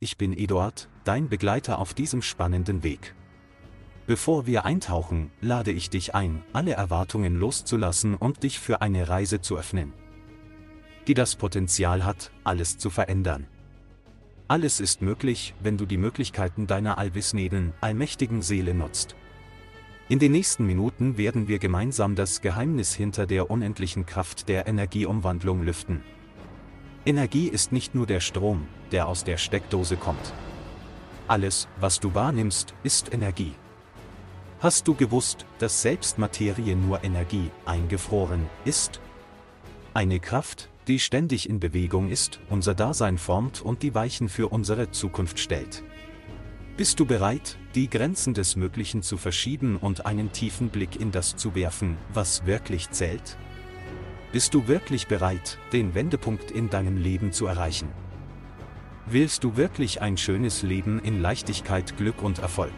ich bin Eduard, dein Begleiter auf diesem spannenden Weg. Bevor wir eintauchen, lade ich dich ein, alle Erwartungen loszulassen und dich für eine Reise zu öffnen, die das Potenzial hat, alles zu verändern. Alles ist möglich, wenn du die Möglichkeiten deiner allwissenden, allmächtigen Seele nutzt. In den nächsten Minuten werden wir gemeinsam das Geheimnis hinter der unendlichen Kraft der Energieumwandlung lüften. Energie ist nicht nur der Strom, der aus der Steckdose kommt. Alles, was du wahrnimmst, ist Energie. Hast du gewusst, dass selbst Materie nur Energie, eingefroren, ist? Eine Kraft, die ständig in Bewegung ist, unser Dasein formt und die Weichen für unsere Zukunft stellt. Bist du bereit, die Grenzen des Möglichen zu verschieben und einen tiefen Blick in das zu werfen, was wirklich zählt? Bist du wirklich bereit, den Wendepunkt in deinem Leben zu erreichen? Willst du wirklich ein schönes Leben in Leichtigkeit, Glück und Erfolg?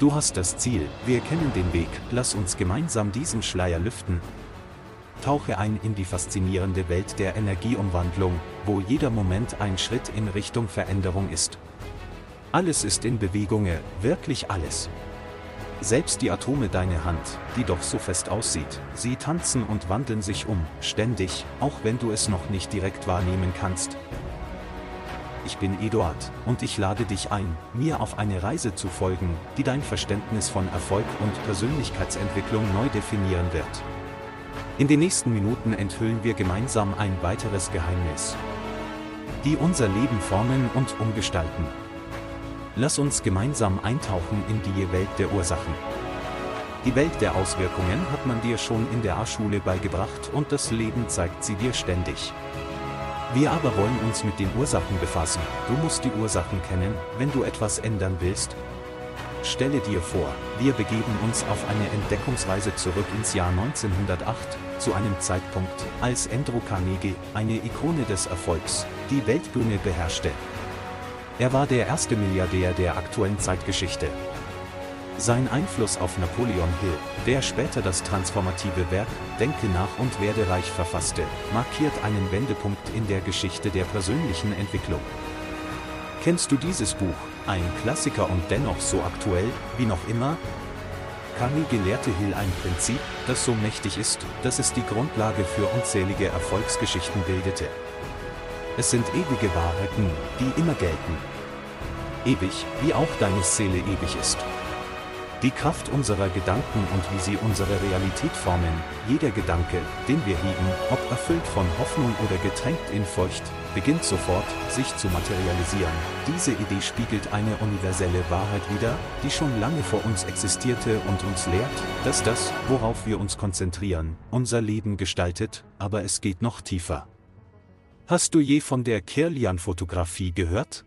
Du hast das Ziel, wir kennen den Weg, lass uns gemeinsam diesen Schleier lüften. Tauche ein in die faszinierende Welt der Energieumwandlung, wo jeder Moment ein Schritt in Richtung Veränderung ist. Alles ist in Bewegung, wirklich alles. Selbst die Atome deiner Hand, die doch so fest aussieht, sie tanzen und wandeln sich um, ständig, auch wenn du es noch nicht direkt wahrnehmen kannst. Ich bin Eduard, und ich lade dich ein, mir auf eine Reise zu folgen, die dein Verständnis von Erfolg und Persönlichkeitsentwicklung neu definieren wird. In den nächsten Minuten enthüllen wir gemeinsam ein weiteres Geheimnis, die unser Leben formen und umgestalten. Lass uns gemeinsam eintauchen in die Welt der Ursachen. Die Welt der Auswirkungen hat man dir schon in der A-Schule beigebracht und das Leben zeigt sie dir ständig. Wir aber wollen uns mit den Ursachen befassen. Du musst die Ursachen kennen, wenn du etwas ändern willst. Stelle dir vor, wir begeben uns auf eine Entdeckungsreise zurück ins Jahr 1908, zu einem Zeitpunkt, als Andrew Carnegie, eine Ikone des Erfolgs, die Weltbühne beherrschte. Er war der erste Milliardär der aktuellen Zeitgeschichte. Sein Einfluss auf Napoleon Hill, der später das transformative Werk Denke nach und werde reich verfasste, markiert einen Wendepunkt in der Geschichte der persönlichen Entwicklung. Kennst du dieses Buch, ein Klassiker und dennoch so aktuell wie noch immer? Carnegie lehrte Hill ein Prinzip, das so mächtig ist, dass es die Grundlage für unzählige Erfolgsgeschichten bildete. Es sind ewige Wahrheiten, die immer gelten. Ewig, wie auch deine Seele ewig ist. Die Kraft unserer Gedanken und wie sie unsere Realität formen, jeder Gedanke, den wir hegen, ob erfüllt von Hoffnung oder getränkt in Furcht, beginnt sofort, sich zu materialisieren. Diese Idee spiegelt eine universelle Wahrheit wider, die schon lange vor uns existierte und uns lehrt, dass das, worauf wir uns konzentrieren, unser Leben gestaltet, aber es geht noch tiefer. Hast du je von der Kirlian-Fotografie gehört?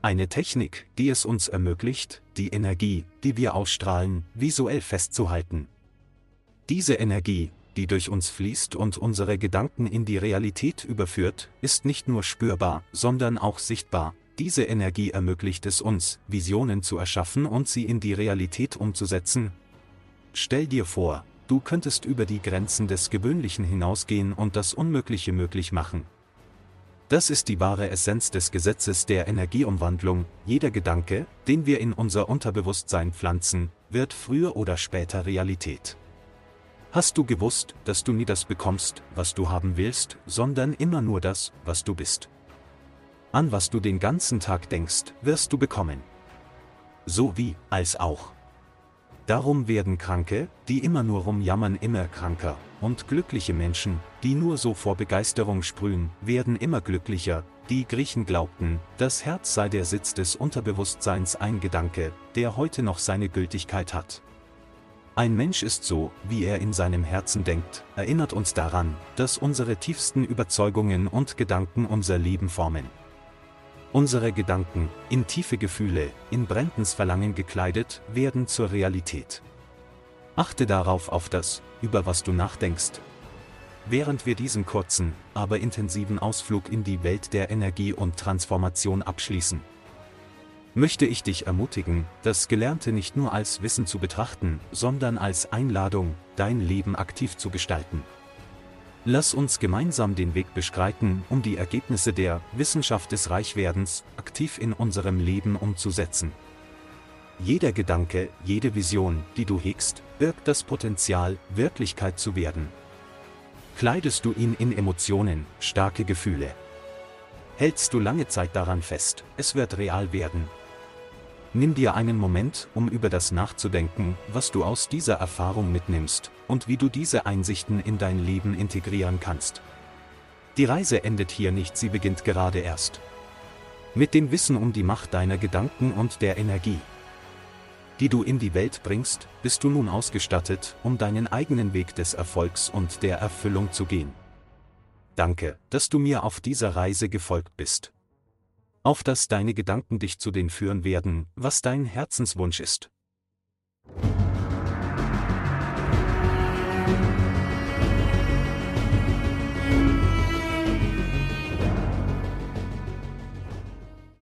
Eine Technik, die es uns ermöglicht, die Energie, die wir ausstrahlen, visuell festzuhalten. Diese Energie, die durch uns fließt und unsere Gedanken in die Realität überführt, ist nicht nur spürbar, sondern auch sichtbar. Diese Energie ermöglicht es uns, Visionen zu erschaffen und sie in die Realität umzusetzen. Stell dir vor, Du könntest über die Grenzen des Gewöhnlichen hinausgehen und das Unmögliche möglich machen. Das ist die wahre Essenz des Gesetzes der Energieumwandlung, jeder Gedanke, den wir in unser Unterbewusstsein pflanzen, wird früher oder später Realität. Hast du gewusst, dass du nie das bekommst, was du haben willst, sondern immer nur das, was du bist? An was du den ganzen Tag denkst, wirst du bekommen. So wie, als auch. Darum werden Kranke, die immer nur rumjammern, immer kranker, und glückliche Menschen, die nur so vor Begeisterung sprühen, werden immer glücklicher. Die Griechen glaubten, das Herz sei der Sitz des Unterbewusstseins ein Gedanke, der heute noch seine Gültigkeit hat. Ein Mensch ist so, wie er in seinem Herzen denkt, erinnert uns daran, dass unsere tiefsten Überzeugungen und Gedanken unser Leben formen. Unsere Gedanken, in tiefe Gefühle, in brennendes Verlangen gekleidet, werden zur Realität. Achte darauf auf das, über was du nachdenkst. Während wir diesen kurzen, aber intensiven Ausflug in die Welt der Energie und Transformation abschließen, möchte ich dich ermutigen, das Gelernte nicht nur als Wissen zu betrachten, sondern als Einladung, dein Leben aktiv zu gestalten. Lass uns gemeinsam den Weg beschreiten, um die Ergebnisse der Wissenschaft des Reichwerdens aktiv in unserem Leben umzusetzen. Jeder Gedanke, jede Vision, die du hegst, birgt das Potenzial, Wirklichkeit zu werden. Kleidest du ihn in Emotionen, starke Gefühle. Hältst du lange Zeit daran fest, es wird real werden. Nimm dir einen Moment, um über das nachzudenken, was du aus dieser Erfahrung mitnimmst, und wie du diese Einsichten in dein Leben integrieren kannst. Die Reise endet hier nicht, sie beginnt gerade erst. Mit dem Wissen um die Macht deiner Gedanken und der Energie, die du in die Welt bringst, bist du nun ausgestattet, um deinen eigenen Weg des Erfolgs und der Erfüllung zu gehen. Danke, dass du mir auf dieser Reise gefolgt bist auf dass deine Gedanken dich zu den führen werden, was dein Herzenswunsch ist.